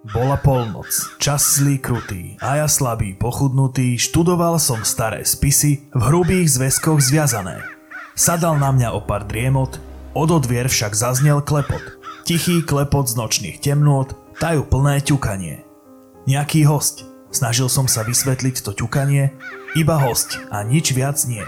Bola polnoc, čas zlý krutý a ja slabý pochudnutý študoval som staré spisy v hrubých zväzkoch zviazané. Sadal na mňa o pár driemot, od odvier však zaznel klepot. Tichý klepot z nočných temnôt, tajú plné ťukanie. Nejaký host. Snažil som sa vysvetliť to ťukanie, iba host a nič viac nie.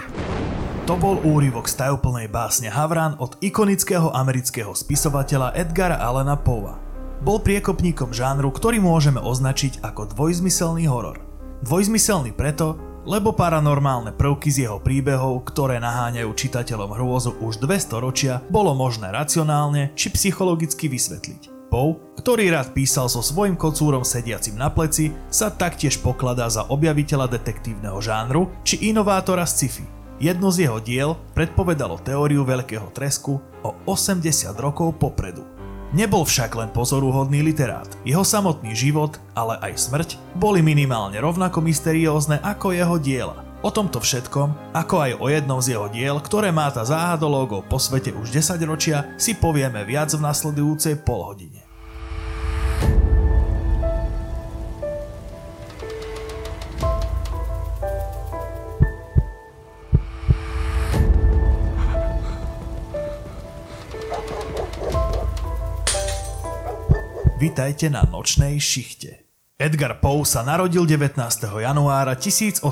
To bol úryvok z tajúplnej básne Havran od ikonického amerického spisovateľa Edgara Allena Poa. Bol priekopníkom žánru, ktorý môžeme označiť ako dvojzmyselný horor. Dvojzmyselný preto, lebo paranormálne prvky z jeho príbehov, ktoré naháňajú čitateľom hrôzu už dve storočia, bolo možné racionálne či psychologicky vysvetliť. Poe, ktorý rád písal so svojím kocúrom sediacim na pleci, sa taktiež pokladá za objaviteľa detektívneho žánru či inovátora sci-fi. Jedno z jeho diel predpovedalo teóriu veľkého tresku o 80 rokov popredu. Nebol však len pozoruhodný literát. Jeho samotný život, ale aj smrť, boli minimálne rovnako mysteriózne ako jeho diela. O tomto všetkom, ako aj o jednom z jeho diel, ktoré má tá záhadológov po svete už 10 ročia, si povieme viac v nasledujúcej polhodine. Vitajte na nočnej šichte. Edgar Poe sa narodil 19. januára 1809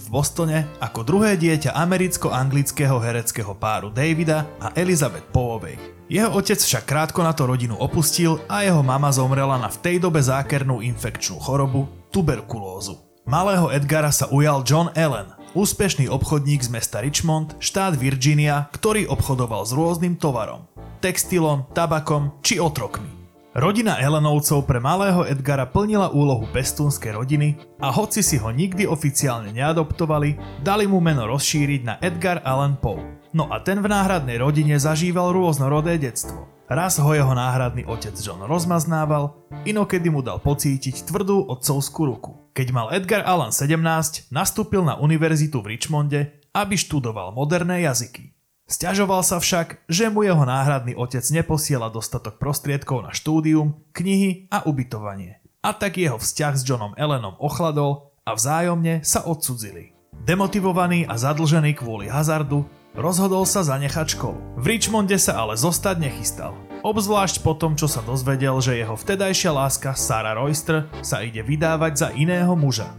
v Bostone ako druhé dieťa americko-anglického hereckého páru Davida a Elizabeth Poeovej. Jeho otec však krátko na to rodinu opustil a jeho mama zomrela na v tej dobe zákernú infekčnú chorobu tuberkulózu. Malého Edgara sa ujal John Allen, úspešný obchodník z mesta Richmond, štát Virginia, ktorý obchodoval s rôznym tovarom, textilom, tabakom či otrokmi. Rodina Elenovcov pre malého Edgara plnila úlohu pestúnskej rodiny a hoci si ho nikdy oficiálne neadoptovali, dali mu meno rozšíriť na Edgar Allan Poe. No a ten v náhradnej rodine zažíval rôznorodé detstvo. Raz ho jeho náhradný otec John rozmaznával, inokedy mu dal pocítiť tvrdú otcovskú ruku. Keď mal Edgar Allan 17, nastúpil na univerzitu v Richmonde, aby študoval moderné jazyky. Sťažoval sa však, že mu jeho náhradný otec neposiela dostatok prostriedkov na štúdium, knihy a ubytovanie. A tak jeho vzťah s Johnom Ellenom ochladol a vzájomne sa odsudzili. Demotivovaný a zadlžený kvôli hazardu, rozhodol sa zanechať školu. V Richmonde sa ale zostať nechystal. Obzvlášť po tom, čo sa dozvedel, že jeho vtedajšia láska Sarah Royster sa ide vydávať za iného muža.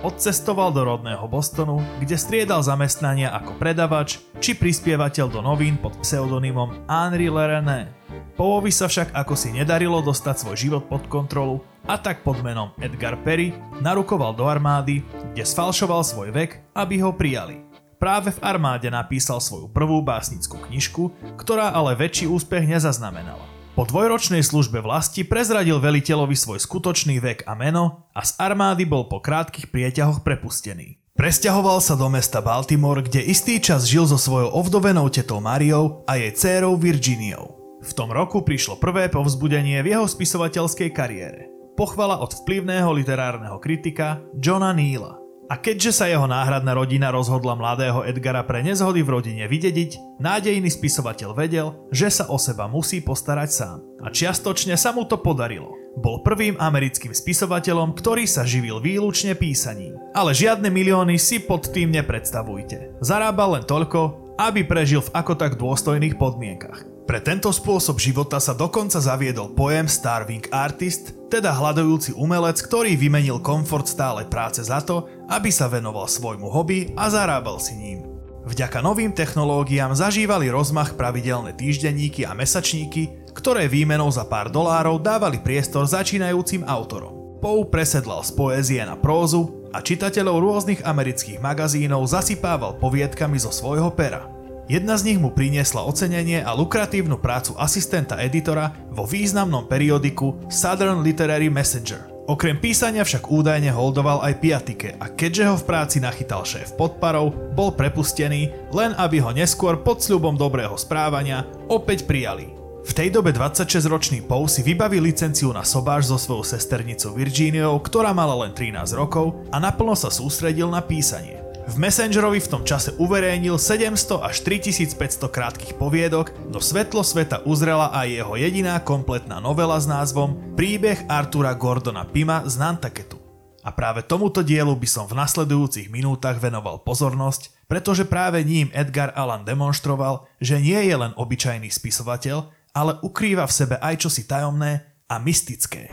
Odcestoval do rodného Bostonu, kde striedal zamestnania ako predavač či prispievateľ do novín pod pseudonymom Henri Lerené. Povovi sa však ako si nedarilo dostať svoj život pod kontrolu a tak pod menom Edgar Perry narukoval do armády, kde sfalšoval svoj vek, aby ho prijali. Práve v armáde napísal svoju prvú básnickú knižku, ktorá ale väčší úspech nezaznamenala. Po dvojročnej službe vlasti prezradil veliteľovi svoj skutočný vek a meno a z armády bol po krátkych prieťahoch prepustený. Presťahoval sa do mesta Baltimore, kde istý čas žil so svojou ovdovenou tetou Mariou a jej dcérou Virginiou. V tom roku prišlo prvé povzbudenie v jeho spisovateľskej kariére. Pochvala od vplyvného literárneho kritika Johna Neela. A keďže sa jeho náhradná rodina rozhodla mladého Edgara pre nezhody v rodine vydediť, nádejný spisovateľ vedel, že sa o seba musí postarať sám. A čiastočne sa mu to podarilo. Bol prvým americkým spisovateľom, ktorý sa živil výlučne písaním. Ale žiadne milióny si pod tým nepredstavujte. Zarábal len toľko, aby prežil v ako tak dôstojných podmienkach. Pre tento spôsob života sa dokonca zaviedol pojem Starving Artist, teda hľadujúci umelec, ktorý vymenil komfort stálej práce za to, aby sa venoval svojmu hobby a zarábal si ním. Vďaka novým technológiám zažívali rozmach pravidelné týždenníky a mesačníky, ktoré výmenou za pár dolárov dávali priestor začínajúcim autorom. Poe presedlal z poézie na prózu a čitateľov rôznych amerických magazínov zasypával poviedkami zo svojho pera. Jedna z nich mu priniesla ocenenie a lukratívnu prácu asistenta editora vo významnom periodiku Southern Literary Messenger. Okrem písania však údajne holdoval aj piatike a keďže ho v práci nachytal šéf podparov, bol prepustený, len aby ho neskôr pod sľubom dobrého správania opäť prijali. V tej dobe 26-ročný Poe si vybavil licenciu na sobáš so svojou sesternicou Virginiou, ktorá mala len 13 rokov a naplno sa sústredil na písanie. V Messengerovi v tom čase uverejnil 700 až 3500 krátkých poviedok, no svetlo sveta uzrela aj jeho jediná kompletná novela s názvom Príbeh Artura Gordona Pima z Nantaketu. A práve tomuto dielu by som v nasledujúcich minútach venoval pozornosť, pretože práve ním Edgar Allan demonstroval, že nie je len obyčajný spisovateľ, ale ukrýva v sebe aj čosi tajomné a mystické.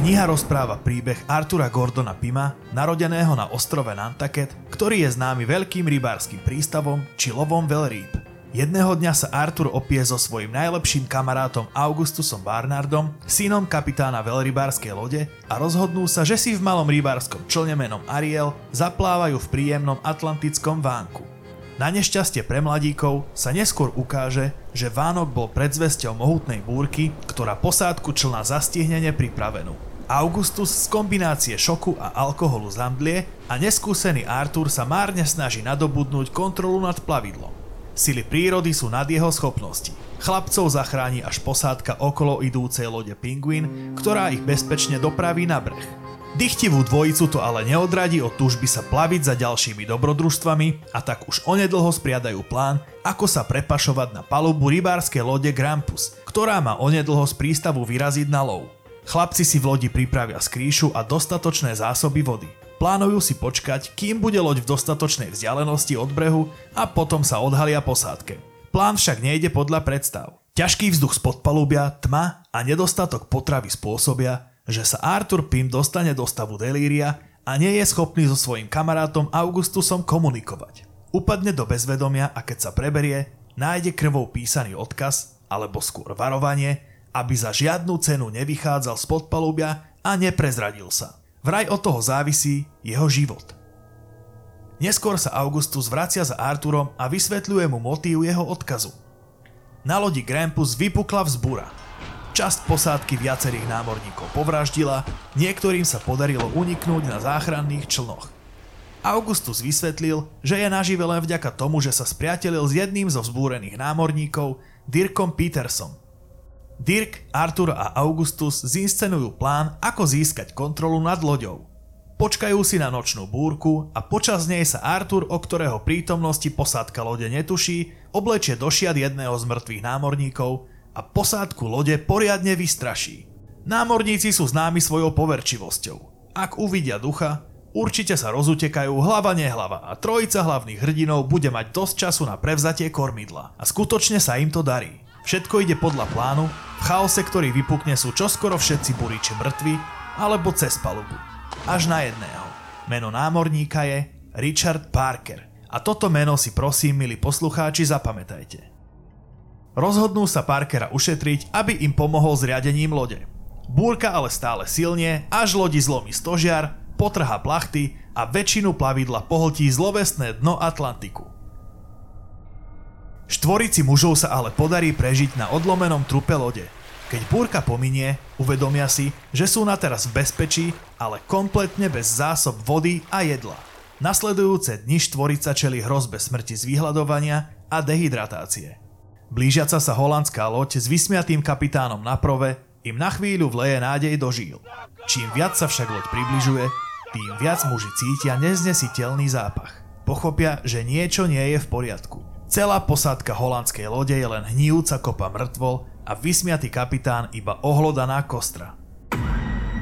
Kniha rozpráva príbeh Artura Gordona Pima, narodeného na ostrove Nantucket, ktorý je známy veľkým rybárskym prístavom či lovom veľrýb. Jedného dňa sa Artur opie so svojím najlepším kamarátom Augustusom Barnardom, synom kapitána veľrybárskej lode a rozhodnú sa, že si v malom rybárskom člne menom Ariel zaplávajú v príjemnom atlantickom vánku. Na nešťastie pre mladíkov sa neskôr ukáže, že Vánok bol predzvesťou mohutnej búrky, ktorá posádku člna zastihne nepripravenú. Augustus z kombinácie šoku a alkoholu zamdlie a neskúsený Arthur sa márne snaží nadobudnúť kontrolu nad plavidlom. Sily prírody sú nad jeho schopnosti. Chlapcov zachráni až posádka okolo idúcej lode Penguin, ktorá ich bezpečne dopraví na breh. Dychtivú dvojicu to ale neodradí od túžby sa plaviť za ďalšími dobrodružstvami a tak už onedlho spriadajú plán, ako sa prepašovať na palubu rybárskej lode Grampus, ktorá má onedlho z prístavu vyraziť na lov. Chlapci si v lodi pripravia skrýšu a dostatočné zásoby vody. Plánujú si počkať, kým bude loď v dostatočnej vzdialenosti od brehu a potom sa odhalia posádke. Plán však nejde podľa predstav. Ťažký vzduch z podpalubia, tma a nedostatok potravy spôsobia, že sa Arthur Pym dostane do stavu delíria a nie je schopný so svojím kamarátom Augustusom komunikovať. Upadne do bezvedomia a keď sa preberie, nájde krvou písaný odkaz, alebo skôr varovanie, aby za žiadnu cenu nevychádzal z podpalubia a neprezradil sa. Vraj od toho závisí jeho život. Neskôr sa Augustus vracia za Arturom a vysvetľuje mu motív jeho odkazu. Na lodi Grampus vypukla vzbúra. Časť posádky viacerých námorníkov povraždila, niektorým sa podarilo uniknúť na záchranných člnoch. Augustus vysvetlil, že je nažive len vďaka tomu, že sa spriatelil s jedným zo vzbúrených námorníkov, Dirkom Petersom, Dirk, Arthur a Augustus zinscenujú plán, ako získať kontrolu nad loďou. Počkajú si na nočnú búrku a počas nej sa Arthur, o ktorého prítomnosti posádka lode netuší, oblečie do šiat jedného z mŕtvych námorníkov a posádku lode poriadne vystraší. Námorníci sú známi svojou poverčivosťou. Ak uvidia ducha, určite sa rozutekajú hlava nehlava a trojica hlavných hrdinov bude mať dosť času na prevzatie kormidla. A skutočne sa im to darí. Všetko ide podľa plánu, v chaose, ktorý vypukne sú čoskoro všetci buriči mŕtvi, alebo cez palubu. Až na jedného. Meno námorníka je Richard Parker. A toto meno si prosím, milí poslucháči, zapamätajte. Rozhodnú sa Parkera ušetriť, aby im pomohol s riadením lode. Búrka ale stále silne, až lodi zlomí stožiar, potrhá plachty a väčšinu plavidla pohltí zlovestné dno Atlantiku. Štvorici mužov sa ale podarí prežiť na odlomenom trupe lode. Keď búrka pominie, uvedomia si, že sú na teraz v bezpečí, ale kompletne bez zásob vody a jedla. Nasledujúce dni štvorica čeli hrozbe smrti z vyhľadovania a dehydratácie. Blížiaca sa holandská loď s vysmiatým kapitánom na prove im na chvíľu vleje nádej do žíl. Čím viac sa však loď približuje, tým viac muži cítia neznesiteľný zápach. Pochopia, že niečo nie je v poriadku. Celá posádka holandskej lode je len hníjúca kopa mŕtvol a vysmiatý kapitán iba ohlodaná kostra.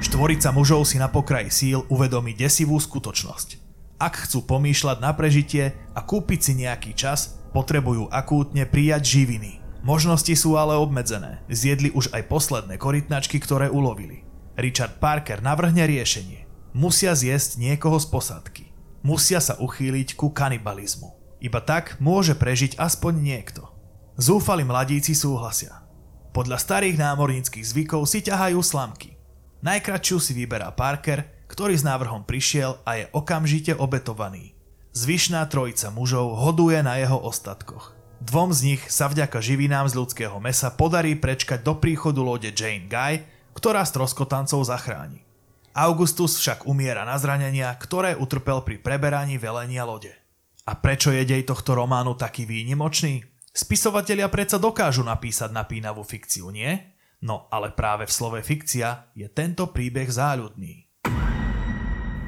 Štvorica mužov si na pokraji síl uvedomí desivú skutočnosť. Ak chcú pomýšľať na prežitie a kúpiť si nejaký čas, potrebujú akútne prijať živiny. Možnosti sú ale obmedzené. Zjedli už aj posledné korytnačky, ktoré ulovili. Richard Parker navrhne riešenie. Musia zjesť niekoho z posádky. Musia sa uchýliť ku kanibalizmu. Iba tak môže prežiť aspoň niekto. Zúfali mladíci súhlasia. Podľa starých námorníckých zvykov si ťahajú slamky. Najkračšiu si vyberá Parker, ktorý s návrhom prišiel a je okamžite obetovaný. Zvyšná trojica mužov hoduje na jeho ostatkoch. Dvom z nich sa vďaka živinám z ľudského mesa podarí prečkať do príchodu lode Jane Guy, ktorá stroskotancov zachráni. Augustus však umiera na zranenia, ktoré utrpel pri preberaní velenia lode. A prečo je dej tohto románu taký výnimočný? Spisovatelia predsa dokážu napísať napínavú fikciu, nie? No ale práve v slove fikcia je tento príbeh záľudný.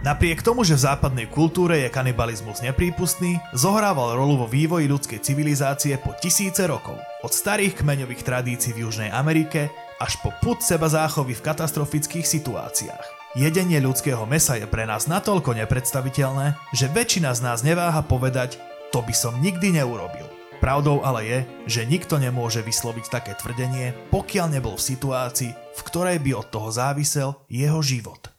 Napriek tomu, že v západnej kultúre je kanibalizmus neprípustný, zohrával rolu vo vývoji ľudskej civilizácie po tisíce rokov. Od starých kmeňových tradícií v Južnej Amerike až po put seba záchovy v katastrofických situáciách. Jedenie ľudského mesa je pre nás natoľko nepredstaviteľné, že väčšina z nás neváha povedať, to by som nikdy neurobil. Pravdou ale je, že nikto nemôže vysloviť také tvrdenie, pokiaľ nebol v situácii, v ktorej by od toho závisel jeho život.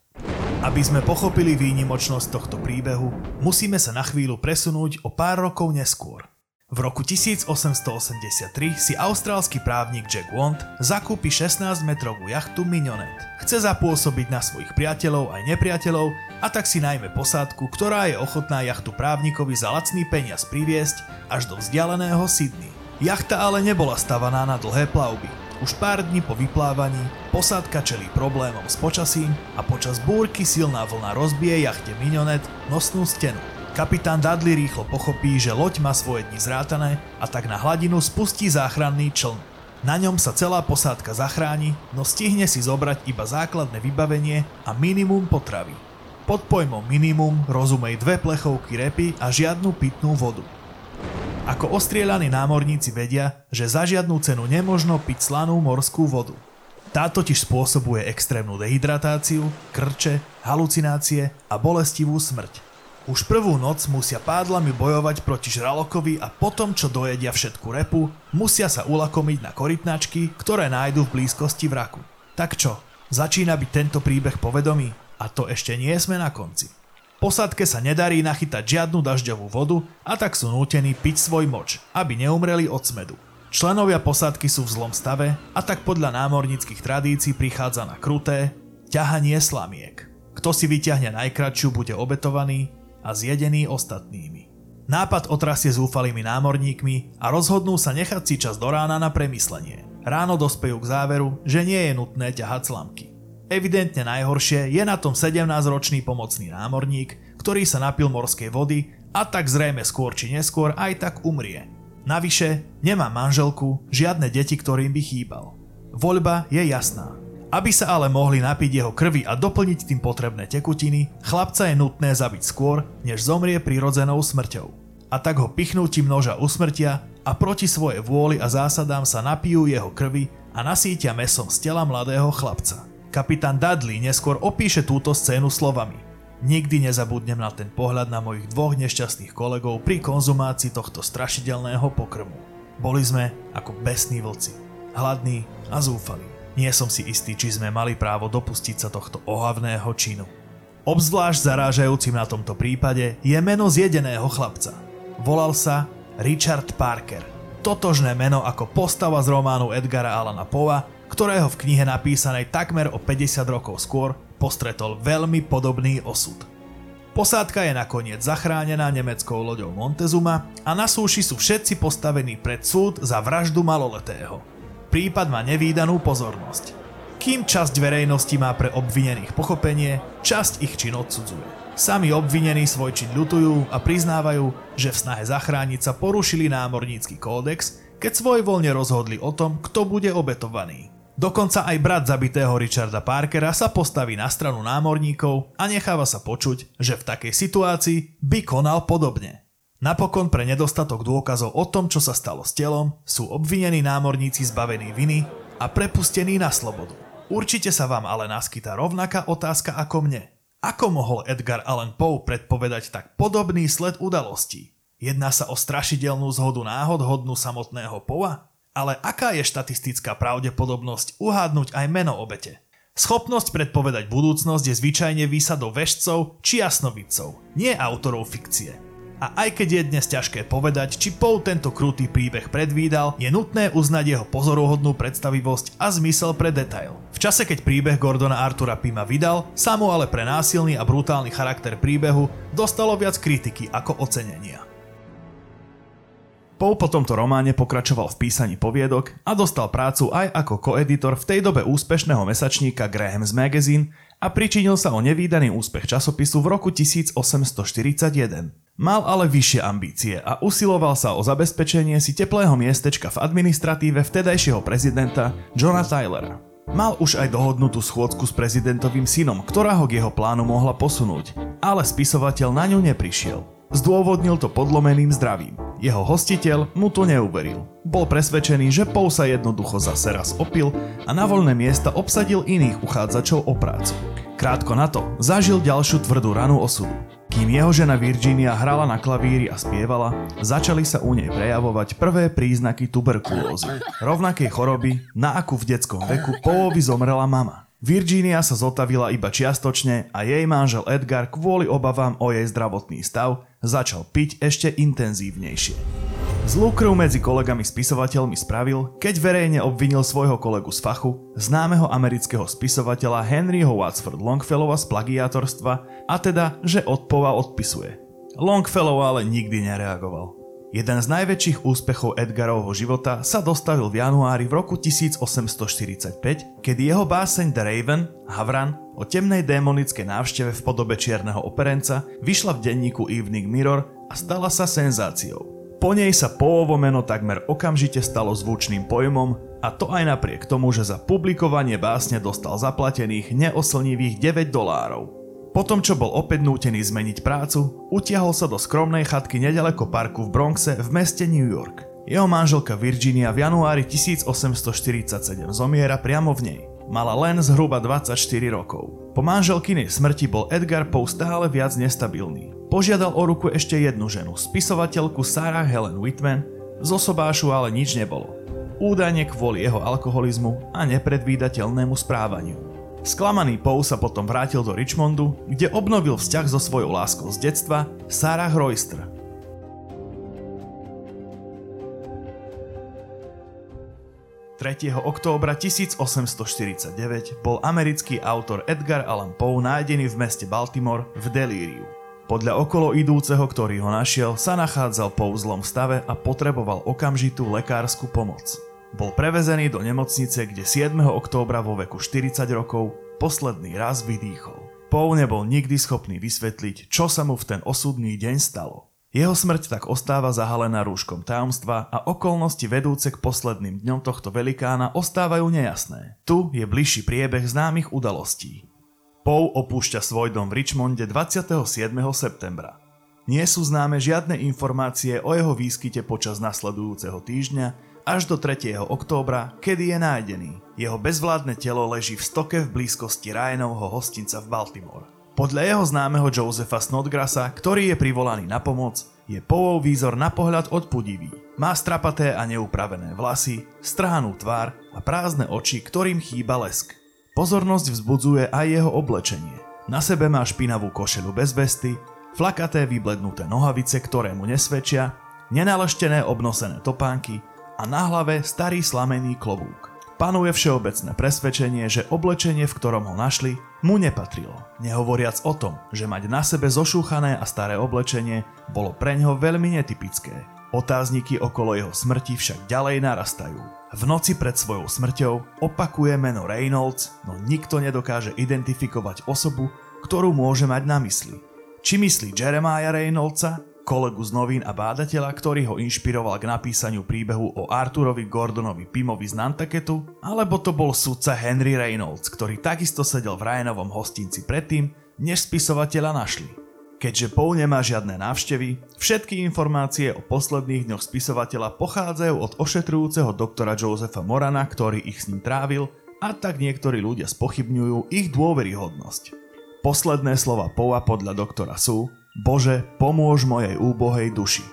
Aby sme pochopili výnimočnosť tohto príbehu, musíme sa na chvíľu presunúť o pár rokov neskôr. V roku 1883 si austrálsky právnik Jack Wond zakúpi 16-metrovú jachtu Mignonet. Chce zapôsobiť na svojich priateľov aj nepriateľov a tak si najmä posádku, ktorá je ochotná jachtu právnikovi za lacný peniaz priviesť až do vzdialeného Sydney. Jachta ale nebola stavaná na dlhé plavby. Už pár dní po vyplávaní posádka čelí problémom s počasím a počas búrky silná vlna rozbije jachte Mignonet nosnú stenu. Kapitán Dudley rýchlo pochopí, že loď má svoje dni zrátané a tak na hladinu spustí záchranný čln. Na ňom sa celá posádka zachráni, no stihne si zobrať iba základné vybavenie a minimum potravy. Pod pojmom minimum rozumej dve plechovky repy a žiadnu pitnú vodu. Ako ostrielaní námorníci vedia, že za žiadnu cenu nemožno piť slanú morskú vodu. Tá totiž spôsobuje extrémnu dehydratáciu, krče, halucinácie a bolestivú smrť. Už prvú noc musia pádlami bojovať proti žralokovi a potom, čo dojedia všetku repu, musia sa ulakomiť na korytnačky, ktoré nájdu v blízkosti vraku. Tak čo, začína byť tento príbeh povedomý? A to ešte nie sme na konci. Posádke sa nedarí nachytať žiadnu dažďovú vodu a tak sú nútení piť svoj moč, aby neumreli od smedu. Členovia posádky sú v zlom stave a tak podľa námornických tradícií prichádza na kruté ťahanie slamiek. Kto si vyťahne najkračšiu, bude obetovaný a zjedený ostatnými. Nápad otrasie zúfalými námorníkmi a rozhodnú sa nechať si čas do rána na premyslenie. Ráno dospejú k záveru, že nie je nutné ťahať slamky. Evidentne najhoršie je na tom 17-ročný pomocný námorník, ktorý sa napil morskej vody a tak zrejme skôr či neskôr aj tak umrie. Navyše, nemá manželku, žiadne deti, ktorým by chýbal. Voľba je jasná. Aby sa ale mohli napiť jeho krvi a doplniť tým potrebné tekutiny, chlapca je nutné zabiť skôr, než zomrie prirodzenou smrťou. A tak ho pichnutím noža usmrtia a proti svojej vôli a zásadám sa napijú jeho krvi a nasítia mesom z tela mladého chlapca. Kapitán Dudley neskôr opíše túto scénu slovami. Nikdy nezabudnem na ten pohľad na mojich dvoch nešťastných kolegov pri konzumácii tohto strašidelného pokrmu. Boli sme ako besní vlci, hladní a zúfali. Nie som si istý, či sme mali právo dopustiť sa tohto ohavného činu. Obzvlášť zarážajúcim na tomto prípade je meno zjedeného chlapca. Volal sa Richard Parker. Totožné meno ako postava z románu Edgara Alana Poa ktorého v knihe napísanej takmer o 50 rokov skôr postretol veľmi podobný osud. Posádka je nakoniec zachránená nemeckou loďou Montezuma a na súši sú všetci postavení pred súd za vraždu maloletého. Prípad má nevýdanú pozornosť. Kým časť verejnosti má pre obvinených pochopenie, časť ich čin odsudzuje. Sami obvinení svoj čin ľutujú a priznávajú, že v snahe zachrániť sa porušili námornícky kódex, keď svojvoľne rozhodli o tom, kto bude obetovaný. Dokonca aj brat zabitého Richarda Parkera sa postaví na stranu námorníkov a necháva sa počuť, že v takej situácii by konal podobne. Napokon pre nedostatok dôkazov o tom, čo sa stalo s telom, sú obvinení námorníci zbavení viny a prepustení na slobodu. Určite sa vám ale naskytá rovnaká otázka ako mne. Ako mohol Edgar Allan Poe predpovedať tak podobný sled udalostí? Jedná sa o strašidelnú zhodu náhod hodnú samotného Poa? Ale aká je štatistická pravdepodobnosť uhádnuť aj meno obete? Schopnosť predpovedať budúcnosť je zvyčajne výsadou vešcov či jasnovidcov, nie autorov fikcie. A aj keď je dnes ťažké povedať, či Poe tento krutý príbeh predvídal, je nutné uznať jeho pozoruhodnú predstavivosť a zmysel pre detail. V čase, keď príbeh Gordona Artura Pima vydal, sa mu ale pre násilný a brutálny charakter príbehu dostalo viac kritiky ako ocenenia. Poe po tomto románe pokračoval v písaní poviedok a dostal prácu aj ako koeditor v tej dobe úspešného mesačníka Graham's Magazine a pričinil sa o nevýdaný úspech časopisu v roku 1841. Mal ale vyššie ambície a usiloval sa o zabezpečenie si teplého miestečka v administratíve vtedajšieho prezidenta Johna Tylera. Mal už aj dohodnutú schôdzku s prezidentovým synom, ktorá ho k jeho plánu mohla posunúť. ale spisovateľ na ňu neprišiel. Zdôvodnil to podlomeným zdravím. Jeho hostiteľ mu to neuveril. Bol presvedčený, že Poe sa jednoducho zase raz opil a na voľné miesta obsadil iných uchádzačov o prácu. Krátko na to zažil ďalšiu tvrdú ranu osudu. Kým jeho žena Virginia hrala na klavíri a spievala, začali sa u nej prejavovať prvé príznaky tuberkulózy. Rovnakej choroby, na akú v detskom veku Poeovi zomrela mama. Virginia sa zotavila iba čiastočne a jej manžel Edgar kvôli obavám o jej zdravotný stav začal piť ešte intenzívnejšie. Zlú krv medzi kolegami spisovateľmi spravil, keď verejne obvinil svojho kolegu z fachu, známeho amerického spisovateľa Henryho Wadsford Longfellowa z plagiátorstva a teda, že odpova odpisuje. Longfellow ale nikdy nereagoval. Jeden z najväčších úspechov Edgarovho života sa dostavil v januári v roku 1845, kedy jeho báseň The Raven, Havran, o temnej démonickej návšteve v podobe čierneho operenca vyšla v denníku Evening Mirror a stala sa senzáciou. Po nej sa Poeovo meno takmer okamžite stalo zvučným pojmom a to aj napriek tomu, že za publikovanie básne dostal zaplatených neoslnivých 9 dolárov. Potom, čo bol opäť nútený zmeniť prácu, utiahol sa do skromnej chatky nedaleko parku v Bronxe v meste New York. Jeho manželka Virginia v januári 1847 zomiera priamo v nej. Mala len zhruba 24 rokov. Po manželkynej smrti bol Edgar Poe stále viac nestabilný. Požiadal o ruku ešte jednu ženu, spisovateľku Sarah Helen Whitman, z osobášu ale nič nebolo. Údajne kvôli jeho alkoholizmu a nepredvídateľnému správaniu. Sklamaný Poe sa potom vrátil do Richmondu, kde obnovil vzťah so svojou láskou z detstva, Sarah Royster. októbra 1849 bol americký autor Edgar Allan Poe nájdený v meste Baltimore v delíriu. Podľa okolo idúceho, ktorý ho našiel, sa nachádzal Poe v zlom stave a potreboval okamžitú lekárskú pomoc. Bol prevezený do nemocnice, kde 7. októbra vo veku 40 rokov posledný raz vydýchol. Poe nebol nikdy schopný vysvetliť, čo sa mu v ten osudný deň stalo. Jeho smrť tak ostáva zahalená rúškom tajomstva a okolnosti vedúce k posledným dňom tohto velikána ostávajú nejasné. Tu je bližší priebeh známych udalostí. Poe opúšťa svoj dom v Richmonde 27. septembra. Nie sú známe žiadne informácie o jeho výskyte počas nasledujúceho týždňa až do 3. októbra, kedy je nájdený. Jeho bezvládne telo leží v stoke v blízkosti Ryanovho hostinca v Baltimore. Podľa jeho známeho Josefa Snodgrasa, ktorý je privolaný na pomoc, je Povov výzor na pohľad odpudivý. Má strapaté a neupravené vlasy, strhanú tvár a prázdne oči, ktorým chýba lesk. Pozornosť vzbudzuje aj jeho oblečenie. Na sebe má špinavú košelu bez vesty, flakaté vyblednuté nohavice, ktoré mu nesvedčia, nenaleštené obnosené topánky a na hlave starý slamený klobúk. Panuje všeobecné presvedčenie, že oblečenie, v ktorom ho našli, mu nepatrilo. Nehovoriac o tom, že mať na sebe zošúchané a staré oblečenie bolo pre ňo veľmi netypické. Otázniky okolo jeho smrti však ďalej narastajú. V noci pred svojou smrťou opakuje meno Reynolds, no nikto nedokáže identifikovať osobu, ktorú môže mať na mysli. Či myslí Jeremiah Reynoldsa, kolegu z novín a bádateľa, ktorý ho inšpiroval k napísaniu príbehu o Arturovi Gordonovi Pimovi z Nantaketu, alebo to bol sudca Henry Reynolds, ktorý takisto sedel v Ryanovom hostinci predtým, než spisovateľa našli. Keďže Poe nemá žiadne návštevy, všetky informácie o posledných dňoch spisovateľa pochádzajú od ošetrujúceho doktora Josefa Morana, ktorý ich s ním trávil, a tak niektorí ľudia spochybňujú ich dôveryhodnosť. Posledné slova Poa podľa doktora sú Bože, pomôž mojej úbohej duši.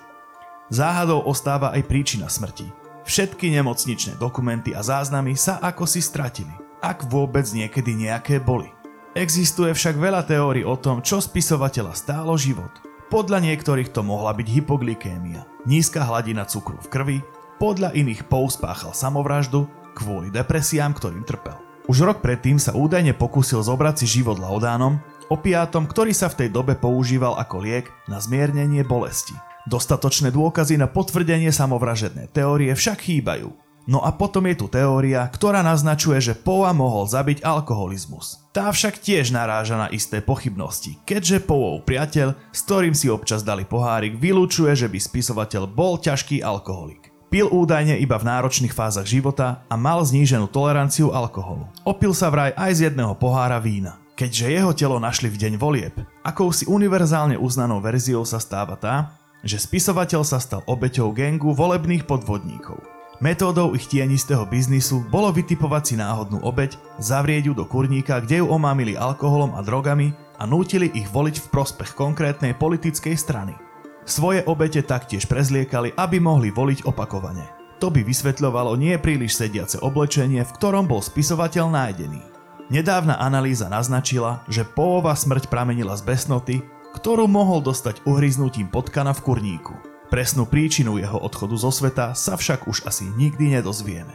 Záhadou ostáva aj príčina smrti. Všetky nemocničné dokumenty a záznamy sa ako si stratili, ak vôbec niekedy nejaké boli. Existuje však veľa teórií o tom, čo spisovateľa stálo život. Podľa niektorých to mohla byť hypoglykémia, nízka hladina cukru v krvi, podľa iných pouspáchal samovraždu kvôli depresiám, ktorým trpel. Už rok predtým sa údajne pokúsil zobrať si život laudánom, opiátom, ktorý sa v tej dobe používal ako liek na zmiernenie bolesti. Dostatočné dôkazy na potvrdenie samovražednej teórie však chýbajú. No a potom je tu teória, ktorá naznačuje, že Poa mohol zabiť alkoholizmus. Tá však tiež naráža na isté pochybnosti, keďže Poov priateľ, s ktorým si občas dali pohárik, vylúčuje, že by spisovateľ bol ťažký alkoholik. Pil údajne iba v náročných fázach života a mal zníženú toleranciu alkoholu. Opil sa vraj aj z jedného pohára vína. Keďže jeho telo našli v deň volieb, akousi univerzálne uznanou verziou sa stáva tá, že spisovateľ sa stal obeťou gengu volebných podvodníkov. Metódou ich tienistého biznisu bolo vytipovať si náhodnú obeť, zavrieť ju do kurníka, kde ju omámili alkoholom a drogami a nútili ich voliť v prospech konkrétnej politickej strany. Svoje obete taktiež prezliekali, aby mohli voliť opakovane. To by vysvetľovalo nie príliš sediace oblečenie, v ktorom bol spisovateľ nájdený. Nedávna analýza naznačila, že Poova smrť pramenila z besnoty, ktorú mohol dostať uhryznutím potkana v kurníku. Presnú príčinu jeho odchodu zo sveta sa však už asi nikdy nedozvieme.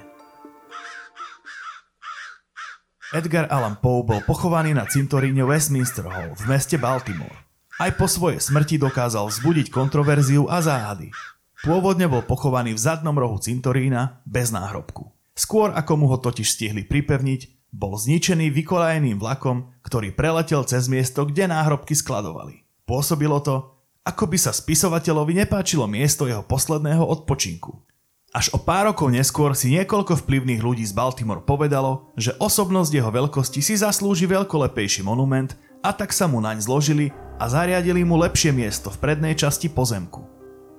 Edgar Allan Poe bol pochovaný na cintoríne Westminster Hall v meste Baltimore. Aj po svojej smrti dokázal vzbudiť kontroverziu a záhady. Pôvodne bol pochovaný v zadnom rohu cintorína bez náhrobku. Skôr ako mu ho totiž stihli pripevniť, bol zničený vykolajeným vlakom, ktorý preletel cez miesto, kde náhrobky skladovali. Pôsobilo to, ako by sa spisovateľovi nepáčilo miesto jeho posledného odpočinku. Až o pár rokov neskôr si niekoľko vplyvných ľudí z Baltimore povedalo, že osobnosť jeho veľkosti si zaslúži veľkolepejší monument a tak sa mu naň zložili a zariadili mu lepšie miesto v prednej časti pozemku.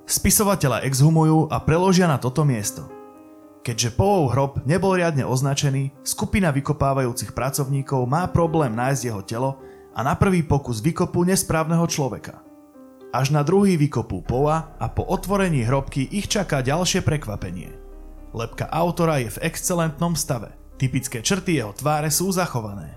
Spisovateľa exhumujú a preložia na toto miesto. Keďže Poov hrob nebol riadne označený, skupina vykopávajúcich pracovníkov má problém nájsť jeho telo a na prvý pokus vykopu nesprávneho človeka. Až na druhý vykopú Pova a po otvorení hrobky ich čaká ďalšie prekvapenie. Lepka autora je v excelentnom stave. Typické črty jeho tváre sú zachované.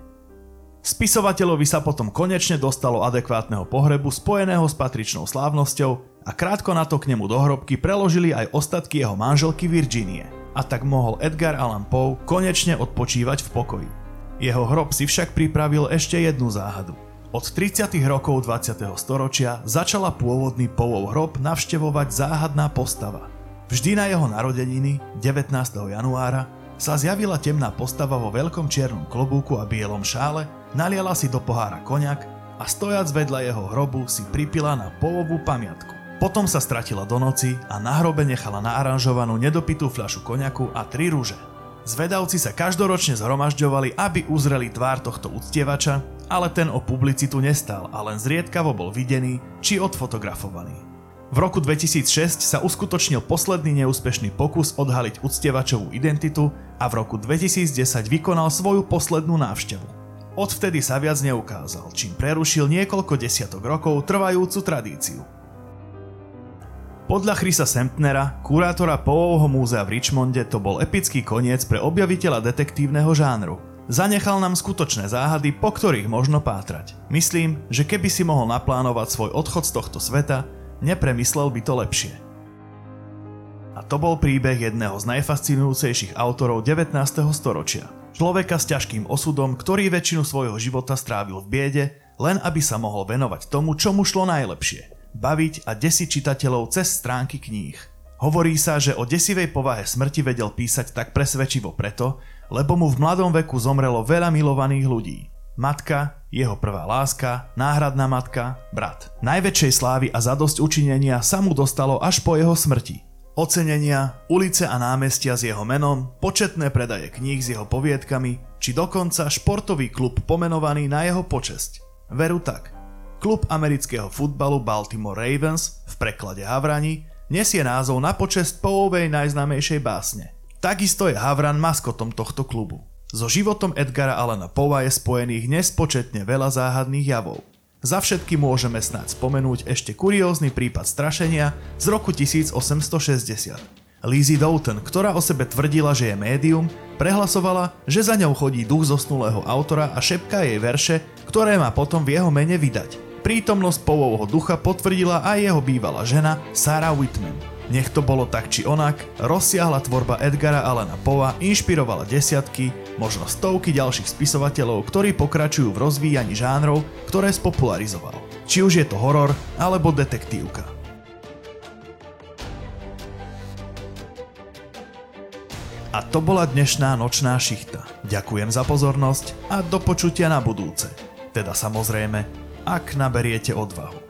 Spisovateľovi sa potom konečne dostalo adekvátneho pohrebu spojeného s patričnou slávnosťou a krátko na to k nemu do hrobky preložili aj ostatky jeho manželky Virginie a tak mohol Edgar Allan Poe konečne odpočívať v pokoji. Jeho hrob si však pripravil ešte jednu záhadu. Od 30. rokov 20. storočia začala pôvodný Poeov hrob navštevovať záhadná postava. Vždy na jeho narodeniny, 19. januára, sa zjavila temná postava vo veľkom čiernom klobúku a bielom šále, naliala si do pohára koniak a stojac vedľa jeho hrobu si pripila na Poeovú pamiatku. Potom sa stratila do noci a na hrobe nechala naaranžovanú nedopitú fľašu koňaku a tri rúže. Zvedavci sa každoročne zhromažďovali, aby uzreli tvár tohto uctievača, ale ten o publicitu nestal a len zriedkavo bol videný či odfotografovaný. V roku 2006 sa uskutočnil posledný neúspešný pokus odhaliť uctievačovú identitu a v roku 2010 vykonal svoju poslednú návštevu. Odvtedy sa viac neukázal, čím prerušil niekoľko desiatok rokov trvajúcu tradíciu. Podľa Chrisa Sempnera, kurátora Poovho múzea v Richmonde, to bol epický koniec pre objaviteľa detektívneho žánru. Zanechal nám skutočné záhady, po ktorých možno pátrať. Myslím, že keby si mohol naplánovať svoj odchod z tohto sveta, nepremyslel by to lepšie. A to bol príbeh jedného z najfascinujúcejších autorov 19. storočia. Človeka s ťažkým osudom, ktorý väčšinu svojho života strávil v biede, len aby sa mohol venovať tomu, čo mu šlo najlepšie – baviť a desiť čitateľov cez stránky kníh. Hovorí sa, že o desivej povahe smrti vedel písať tak presvedčivo preto, lebo mu v mladom veku zomrelo veľa milovaných ľudí. Matka, jeho prvá láska, náhradná matka, brat. Najväčšej slávy a zadosť učinenia sa mu dostalo až po jeho smrti. Ocenenia, ulice a námestia s jeho menom, početné predaje kníh s jeho poviedkami, či dokonca športový klub pomenovaný na jeho počesť. Veru tak, Klub amerického futbalu Baltimore Ravens, v preklade Havrani, nesie názov na počest Poovej najznámejšej básne. Takisto je Havran maskotom tohto klubu. So životom Edgara Allena Poa je spojených nespočetne veľa záhadných javov. Za všetky môžeme snáď spomenúť ešte kuriózny prípad strašenia z roku 1860. Lizzie Doughton, ktorá o sebe tvrdila, že je médium, prehlasovala, že za ňou chodí duch zosnulého autora a šepká jej verše, ktoré má potom v jeho mene vydať. Prítomnosť povovho ducha potvrdila aj jeho bývalá žena Sarah Whitman. Nech to bolo tak či onak, rozsiahla tvorba Edgara Allena Poa inšpirovala desiatky, možno stovky ďalších spisovateľov, ktorí pokračujú v rozvíjaní žánrov, ktoré spopularizoval. Či už je to horor alebo detektívka. A to bola dnešná nočná šichta. Ďakujem za pozornosť a do počutia na budúce. Teda samozrejme ak naberiete odvahu.